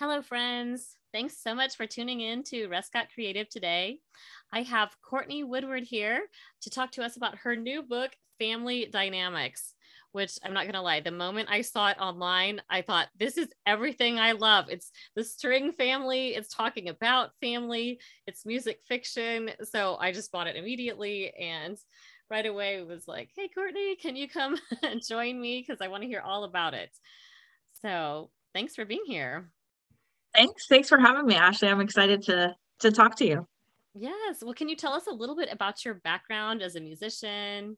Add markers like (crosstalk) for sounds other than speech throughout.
Hello, friends. Thanks so much for tuning in to Rescott Creative today. I have Courtney Woodward here to talk to us about her new book, Family Dynamics, which I'm not going to lie, the moment I saw it online, I thought, this is everything I love. It's the string family, it's talking about family, it's music fiction. So I just bought it immediately and right away was like, hey, Courtney, can you come (laughs) and join me? Because I want to hear all about it. So thanks for being here. Thanks. Thanks for having me, Ashley. I'm excited to to talk to you. Yes. Well, can you tell us a little bit about your background as a musician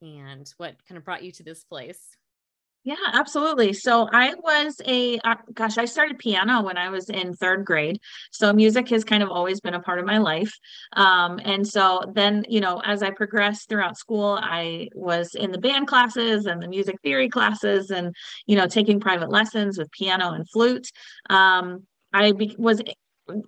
and what kind of brought you to this place? Yeah, absolutely. So I was a uh, gosh, I started piano when I was in third grade. So music has kind of always been a part of my life. Um, and so then, you know, as I progressed throughout school, I was in the band classes and the music theory classes, and you know, taking private lessons with piano and flute. Um, I be- was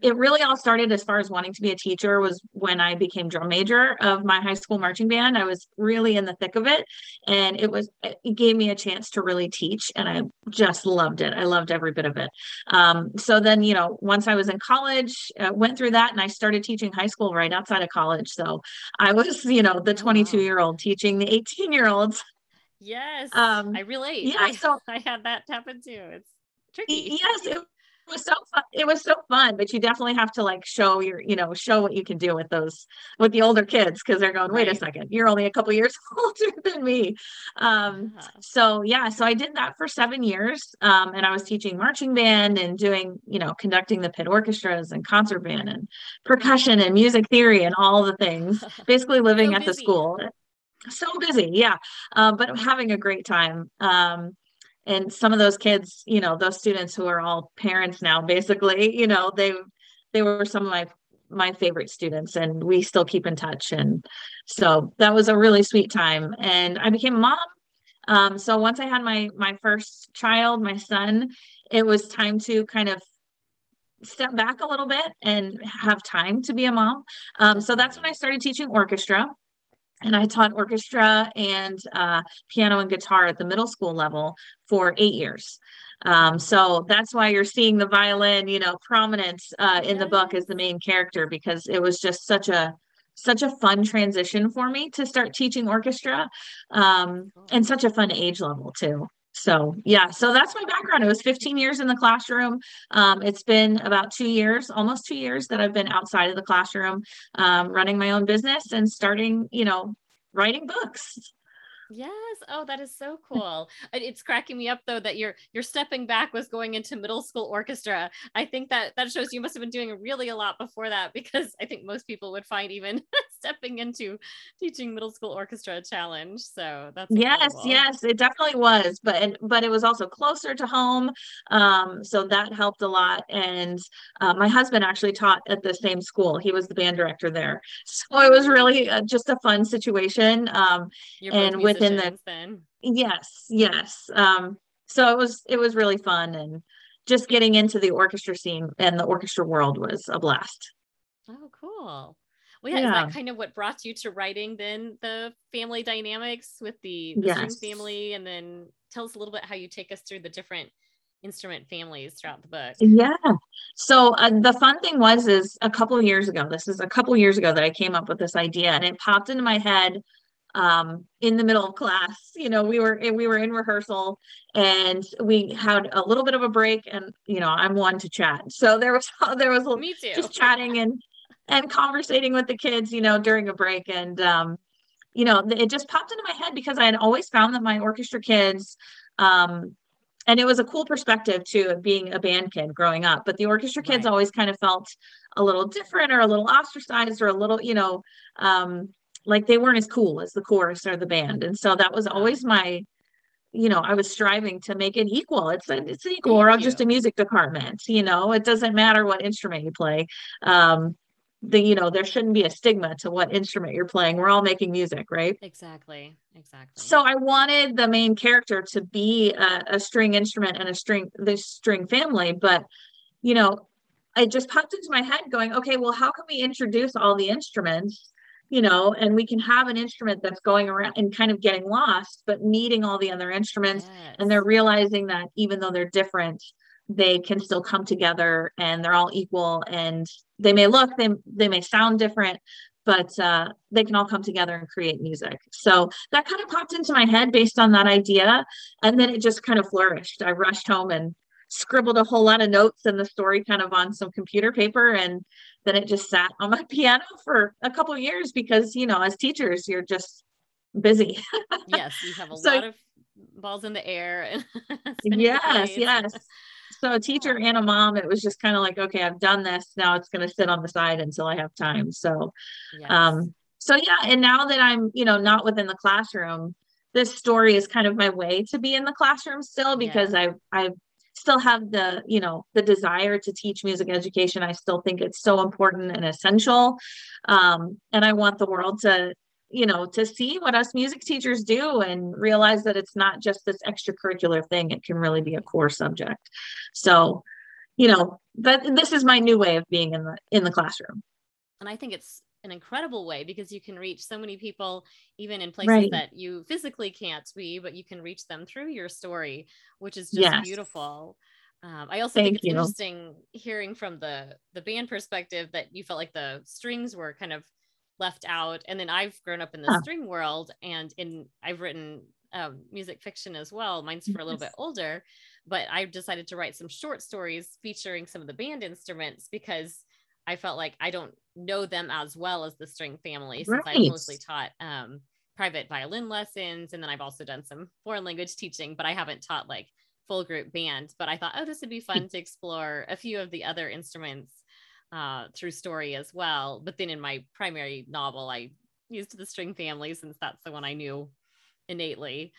it really all started as far as wanting to be a teacher was when I became drum major of my high school marching band. I was really in the thick of it and it was it gave me a chance to really teach and I just loved it. I loved every bit of it. Um, so then, you know, once I was in college, uh, went through that and I started teaching high school right outside of college. So I was, you know, the 22 year old teaching the 18 year olds. Yes. Um, I relate. Yeah. I, so (laughs) I had that happen too. It's tricky. Yes. It, was so fun. It was so fun, but you definitely have to like show your, you know, show what you can do with those with the older kids because they're going, wait right. a second, you're only a couple years (laughs) older than me. Um, uh-huh. so yeah, so I did that for seven years, um, and I was teaching marching band and doing, you know, conducting the pit orchestras and concert band and percussion and music theory and all the things. (laughs) Basically, living so at the school. So busy, yeah, um, but having a great time. Um, and some of those kids you know those students who are all parents now basically you know they they were some of my my favorite students and we still keep in touch and so that was a really sweet time and i became a mom. Um, so once i had my my first child my son it was time to kind of step back a little bit and have time to be a mom. Um, so that's when i started teaching orchestra and I taught orchestra and uh, piano and guitar at the middle school level for eight years. Um, so that's why you're seeing the violin, you know, prominent uh, in the book as the main character because it was just such a such a fun transition for me to start teaching orchestra um, and such a fun age level too so yeah so that's my background it was 15 years in the classroom um, it's been about two years almost two years that i've been outside of the classroom um, running my own business and starting you know writing books Yes. Oh, that is so cool. It's cracking me up though that your your stepping back was going into middle school orchestra. I think that that shows you must have been doing really a lot before that because I think most people would find even (laughs) stepping into teaching middle school orchestra challenge. So that's yes, incredible. yes, it definitely was. But but it was also closer to home, um, so that helped a lot. And uh, my husband actually taught at the same school. He was the band director there, (laughs) so it was really uh, just a fun situation. Um, and with within the then. yes yes um so it was it was really fun and just getting into the orchestra scene and the orchestra world was a blast oh cool well, yeah, yeah, is that kind of what brought you to writing then the family dynamics with the, the yes. family? And then tell us a little bit how you take us through the different instrument families throughout the book. Yeah. So uh, the fun thing was is a couple of years ago. This is a couple of years ago that I came up with this idea, and it popped into my head um, in the middle of class. You know, we were we were in rehearsal and we had a little bit of a break, and you know, I'm one to chat, so there was (laughs) there was Me too. just chatting and and conversating with the kids, you know, during a break, and um, you know, it just popped into my head because I had always found that my orchestra kids. Um, and it was a cool perspective too being a band kid growing up but the orchestra kids right. always kind of felt a little different or a little ostracized or a little you know um, like they weren't as cool as the chorus or the band. And so that was always my you know i was striving to make it equal. It's a, it's equal Thank or i'm just a music department you know? It doesn't matter what instrument you play. Um the you know there shouldn't be a stigma to what instrument you're playing we're all making music right exactly exactly so i wanted the main character to be a, a string instrument and a string the string family but you know it just popped into my head going okay well how can we introduce all the instruments you know, and we can have an instrument that's going around and kind of getting lost, but meeting all the other instruments. Yes. And they're realizing that even though they're different, they can still come together and they're all equal and they may look they, they may sound different but uh, they can all come together and create music. So that kind of popped into my head based on that idea and then it just kind of flourished. I rushed home and scribbled a whole lot of notes and the story kind of on some computer paper and then it just sat on my (laughs) piano for a couple years because you know as teachers you're just busy. (laughs) Yes you have a so, lot of balls in the air (laughs) yes yes so a teacher and a mom it was just kind of like okay i've done this now it's going to sit on the side until i have time so yes. um so yeah and now that i'm you know not within the classroom this story is kind of my way to be in the classroom still because yeah. i i still have the you know the desire to teach music education i still think it's so important and essential um, and i want the world to you know to see what us music teachers do and realize that it's not just this extracurricular thing it can really be a core subject so you know that this is my new way of being in the in the classroom and i think it's an incredible way because you can reach so many people even in places right. that you physically can't be but you can reach them through your story which is just yes. beautiful um, I also Thank think it's you. interesting hearing from the the band perspective that you felt like the strings were kind of left out. And then I've grown up in the string world, and in I've written um, music fiction as well. Mine's for a little bit older, but I decided to write some short stories featuring some of the band instruments because I felt like I don't know them as well as the string family since right. I've mostly taught um, private violin lessons, and then I've also done some foreign language teaching, but I haven't taught like full group band. But I thought, oh, this would be fun to explore a few of the other instruments uh, through story as well. But then in my primary novel, I used the string family since that's the one I knew innately.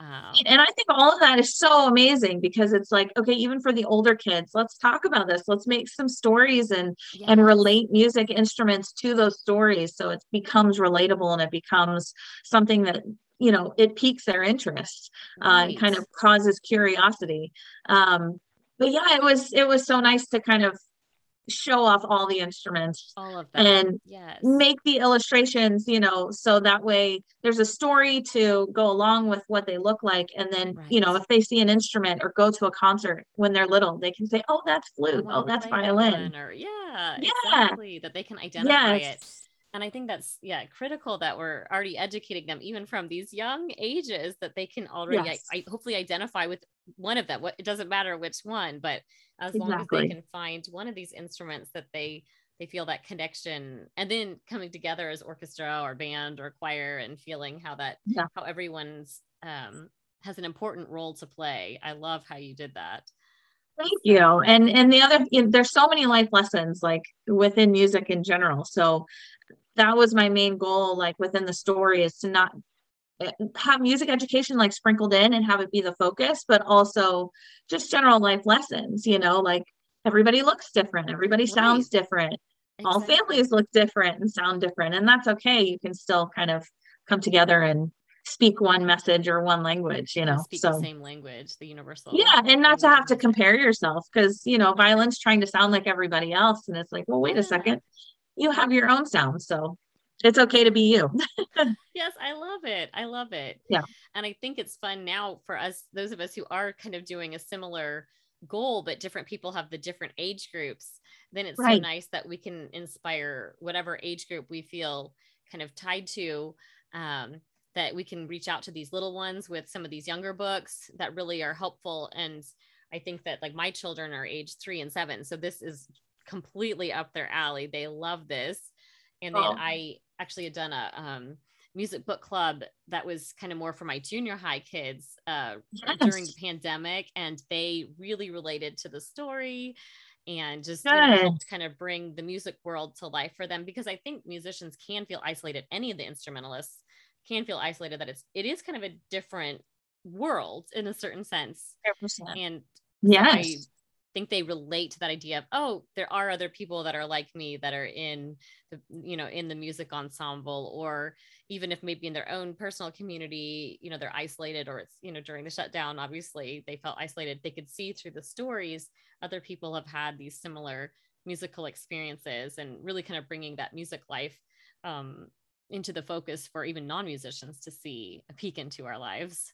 Um, and I think all of that is so amazing because it's like, okay, even for the older kids, let's talk about this. Let's make some stories and and relate music instruments to those stories so it becomes relatable and it becomes something that you know it piques their interest right. uh, and kind of causes curiosity. Um, but yeah, it was it was so nice to kind of show off all the instruments all of them and yes. make the illustrations you know so that way there's a story to go along with what they look like and then right. you know if they see an instrument or go to a concert when they're little they can say oh that's flute oh, oh that's violin or yeah yeah exactly that they can identify yes. it and i think that's yeah critical that we're already educating them even from these young ages that they can already yes. I, I hopefully identify with one of them what it doesn't matter which one but as exactly. long as they can find one of these instruments that they they feel that connection and then coming together as orchestra or band or choir and feeling how that yeah. how everyone's um, has an important role to play i love how you did that thank you and and the other you know, there's so many life lessons like within music in general so that was my main goal like within the story is to not Eh, have music education like sprinkled in and have it be the focus, but also just general life lessons, you know, like everybody looks different, everybody sounds right. different. Exactly. All families look different and sound different, and that's okay. You can still kind of come together and speak one message or one language, you know. Speak so, the same language, the universal. Yeah, and not to have to compare yourself because you know, violin's trying to sound like everybody else, and it's like, well, wait yeah. a second, you have your own sound, so it's okay to be you. (laughs) yes, I love it. I love it. Yeah. And I think it's fun now for us, those of us who are kind of doing a similar goal, but different people have the different age groups. Then it's right. so nice that we can inspire whatever age group we feel kind of tied to. Um, that we can reach out to these little ones with some of these younger books that really are helpful. And I think that like my children are age three and seven. So this is completely up their alley. They love this. And then oh. I actually had done a um, music book club that was kind of more for my junior high kids uh, yes. during the pandemic, and they really related to the story and just you know, helped kind of bring the music world to life for them because I think musicians can feel isolated. Any of the instrumentalists can feel isolated that it's it is kind of a different world in a certain sense. 100%. And yes think they relate to that idea of oh there are other people that are like me that are in the you know in the music ensemble or even if maybe in their own personal community you know they're isolated or it's you know during the shutdown obviously they felt isolated. They could see through the stories other people have had these similar musical experiences and really kind of bringing that music life um, into the focus for even non-musicians to see a peek into our lives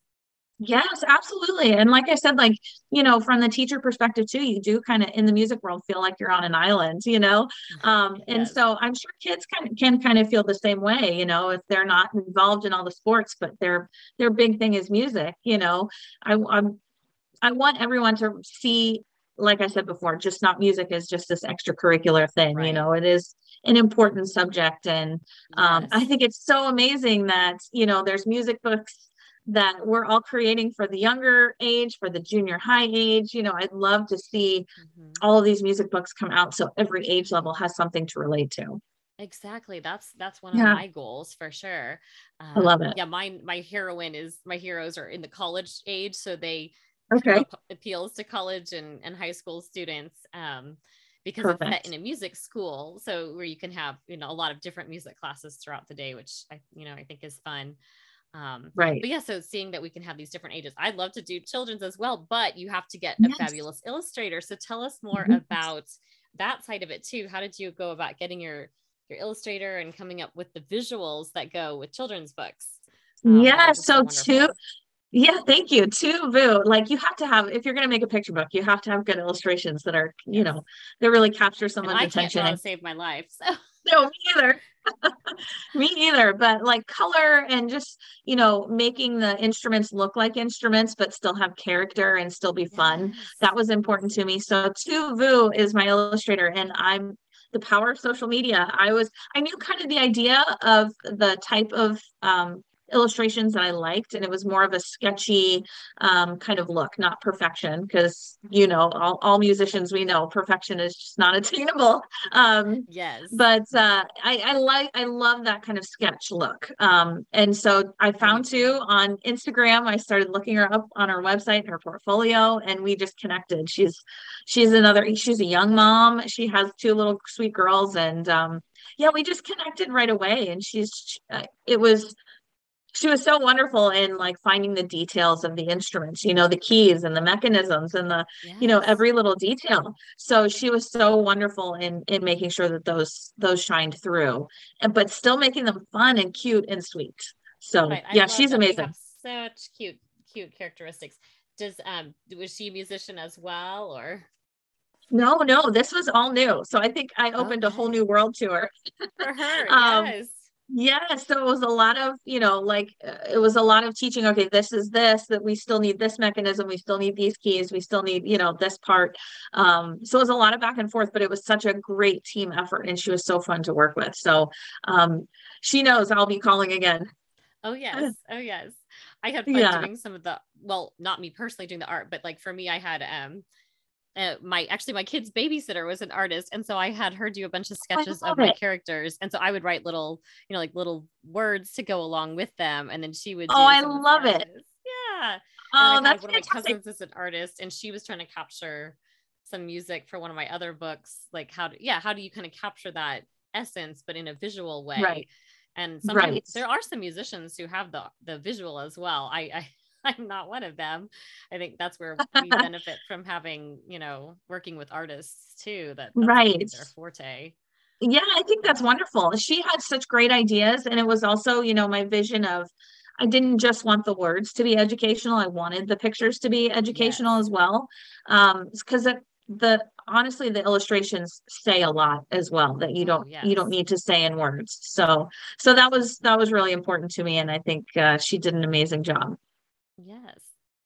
Yes, absolutely. And like I said, like, you know, from the teacher perspective too, you do kind of in the music world feel like you're on an island, you know? Um, and Yes. so I'm sure kids kind can kind of feel the same way, you know, if they're not involved in all the sports, but their their big thing is music, you know. I I'm I want everyone to see, like I said before, just not music is just this extracurricular thing, you know, it is an important subject. And um, I think it's so amazing that, you know, there's music books that we're all creating for the younger age, for the junior high age. You know, I'd love to see Mhm. all of these music books come out so every age level has something to relate to. Exactly. That's that's one of Yeah. my goals for sure. I love it. Yeah, mine my heroine is my heroes are in the college age, so they Okay. ap- appeals to college and, and high school students um, because it's Perfect. set in a music school. So where you can have you know a lot of different music classes throughout the day, which I you know I think is fun. Um, Right. but yeah, so seeing that we can have these different ages, I'd love to do children's as well, but you have to get a Yes. fabulous illustrator. So tell us more Yes. about that side of it too. How did you go about getting your your illustrator and coming up with the visuals that go with children's books? Um, Yeah. So two, yeah, thank you. Tu Vu, like you have to have, if you're going to make a picture book, you have to have good illustrations that are, you know, that really capture and someone's I can't attention. draw to And save my life. So no, me either. (laughs) me either. But like color and just, you know, making the instruments look like instruments, but still have character and still be fun. Yes. That was important to me. So Tu Vu is my illustrator and I'm the power of social media. I was, I knew kind of the idea of the type of um, illustrations that I liked, and it was more of a sketchy um, kind of look, not perfection, because you know, all, all musicians we know perfection is just not (laughs) attainable. Um, Yes. but uh, I, I like I love that kind of sketch look. Um, and so I found Tu on Instagram. I started looking her up on her website, her portfolio, and we just connected. She's she's another she's a young mom. She has two little sweet girls, and um, yeah, we just connected right away. And she's uh, it was she was so wonderful in like finding the details of the instruments, you know, the keys and the mechanisms and the you know every little detail. So she was so wonderful in in making sure that those those shined through and but still making them fun and cute and sweet. So Right, yeah she's amazing. such cute, cute characteristics. Does um was she a musician as well, or? No no this was all new. So i think i opened a whole new world to her. For her? (laughs) Um, yes. Yeah so it was a lot of you know like uh, it was a lot of teaching okay this is this that we still need this mechanism we still need these keys we still need you know this part um so it was a lot of back and forth but it was such a great team effort and she was so fun to work with so um she knows i'll be calling again Oh yes. (laughs) Oh yes. I had fun Yeah. doing some of the well, not me personally doing the art, but like for me, I had um uh, my actually my kid's babysitter was an artist and so i had her do a bunch of sketches love of my it. characters and so i would write little you know like little words to go along with them and then she would do Oh, I love it. yeah oh I that's one of my fantastic cousins is an artist and she was trying to capture some music for one of my other books like how to yeah how do you kind of capture that essence but in a visual way Right. and sometimes Right. there are some musicians who have the the visual as well i i (laughs) i'm not one of them i think that's where we (laughs) benefit from having you know working with artists too that Right. their forte Yeah, I think that's wonderful. She had such great ideas. And it was also, you know, my vision of I didn't just want the words to be educational. I wanted the pictures to be educational Yes. as well. Um, because the honestly, the illustrations say a lot as well that you Oh, don't you don't need to say in words. So so that was that was really important to me. And I think uh, she did an amazing job. Yes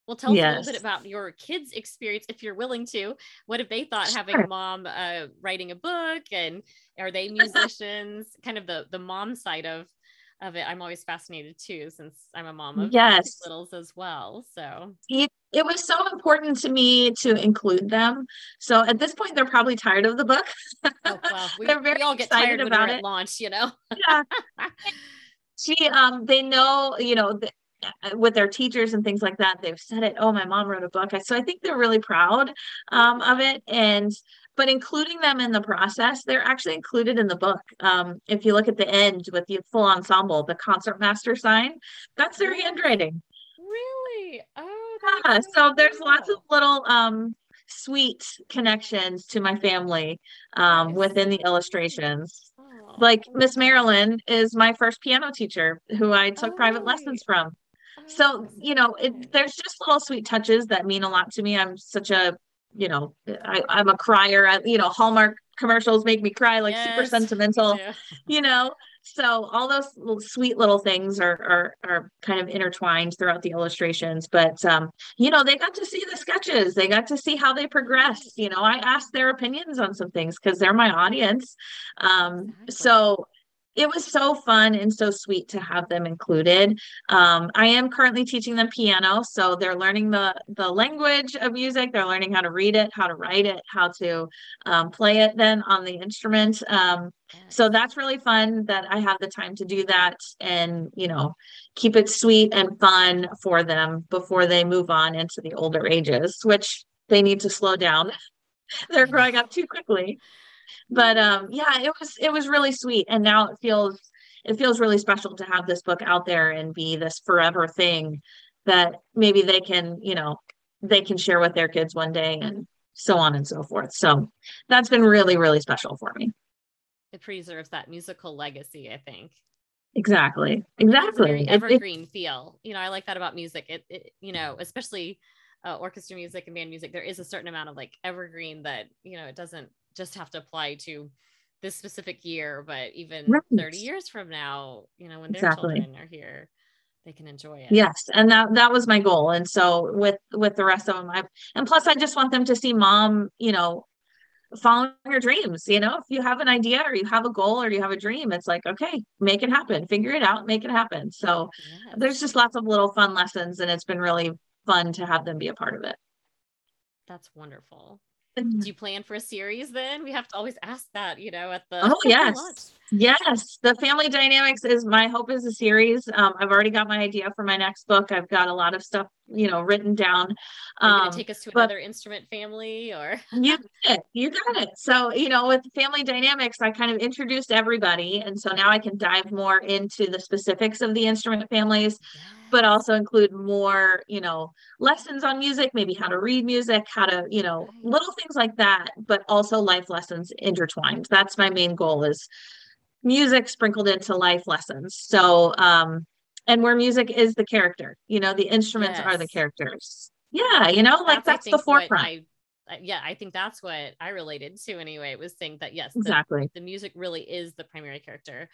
well tell us a little bit about your kids experience if you're willing to what have they thought Sure. having mom uh, writing a book and are they musicians kind of the the mom side of of it i'm always fascinated too since i'm a mom of Yes. littles as well so it, it was so important to me to include them. So at this point, they're probably tired of the book. oh well (laughs) we, They're very we all get excited tired about it. launch you know yeah. (laughs) She, um, they know, you know, th- with their teachers and things like that, they've said it. Oh, my mom wrote a book. So I think they're really proud um, of it. And, but including them in the process, they're actually included in the book. Um, if you look at the end with the full ensemble, the concert master sign, that's their handwriting. really oh Yeah, so there's lots of little um sweet connections to my family um within the illustrations. Like Miss. Marilyn is my first piano teacher who I took Oh, private really? lessons from. So you know it, there's just little sweet touches that mean a lot to me. I'm such a you know I, i'm a crier. I, you know hallmark commercials make me cry like yes, super sentimental (laughs) you know? So all those little sweet little things are, are are kind of intertwined throughout the illustrations. But um you know they got to see the sketches. They got to see how they progressed you know i asked their opinions on some things because they're my audience. Um exactly. so it was so fun and so sweet to have them included. Um, I am currently teaching them piano, so they're learning the the language of music. They're learning how to read it, how to write it, how to um, play it then on the instrument. Um, so that's really fun that I have the time to do that and you know keep it sweet and fun for them before they move on into the older ages, which they need to slow down. (laughs) they're growing up too quickly but um yeah it was it was really sweet. And now it feels it feels really special to have this book out there and be this forever thing that maybe they can you know they can share with their kids one day and so on and so forth. So that's been really really special for me. It preserves that musical legacy i think. Exactly. Exactly. evergreen it, it, feel. You know i like that about music. It, it you know especially uh, orchestra music and band music there is a certain amount of like evergreen that you know it doesn't just have to apply to this specific year, but even right. 30 years from now, you know, when their exactly. children are here, they can enjoy it. Yes. And that that was my goal. And so with with the rest of them, I and plus I just want them to see mom, you know, following your dreams. You know, if you have an idea or you have a goal or you have a dream, it's like, okay, make it happen, figure it out, make it happen. So yes. there's just lots of little fun lessons and it's been really fun to have them be a part of it. That's wonderful. Do you plan for a series then? We have to always ask that, you know, at the Oh (laughs) yes. Yes. The family dynamics is my hope is a series. Um, I've already got my idea for my next book. I've got a lot of stuff, you know, written down. Um, take us to another instrument family or you (laughs) got it. You got it. So, you know, with family dynamics, I kind of introduced everybody. And so now I can dive more into the specifics of the instrument families. But also include more, you know, lessons on music, maybe how to read music, how to, you know, little things like that, but also life lessons intertwined. That's my main goal is music sprinkled into life lessons. So, um, and where music is the character, you know, the instruments yes. are the characters. Yeah, you know, like that's, that's the forefront. I, yeah, I think that's what I related to anyway. Was saying that yes, exactly, the, the music really is the primary character,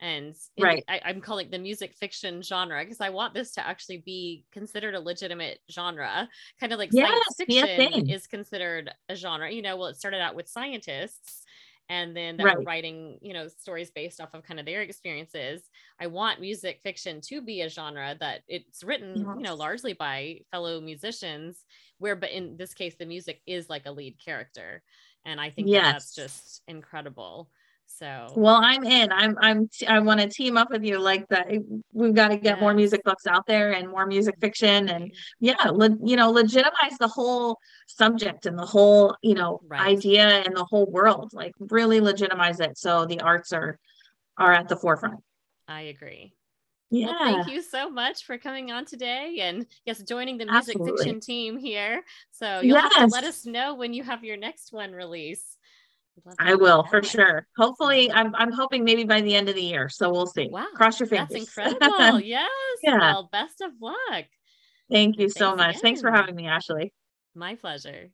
and right I, am calling the music fiction genre because i want this to actually be considered a legitimate genre kind of like yes, science fiction is considered a genre you know well it started out with scientists and then they're right. writing you know stories based off of kind of their experiences i want music fiction to be a genre that it's written yes. you know largely by fellow musicians where but in this case the music is like a lead character and i think yes. that that's just incredible so well, I'm in. I'm I'm I want to team up with you like that. Eh, we've got to get yes. more music books out there and more music fiction and yeah, le- you know, legitimize the whole subject and the whole, you know, right. idea and the whole world. Like really legitimize it so the arts are are at the forefront. I agree. Yeah. Well, thank you so much for coming on today and yes, joining the music Absolutely. fiction team here. So you'll yes. have to let us know when you have your next one release. I will for sure. Hopefully, I'm I'm hoping maybe by the end of the year. So we'll see. Wow, cross your fingers. That's incredible. (laughs) yes. Yeah. Well, best of luck. Thank you so much. Again. Thanks for having me, Ashley. My pleasure.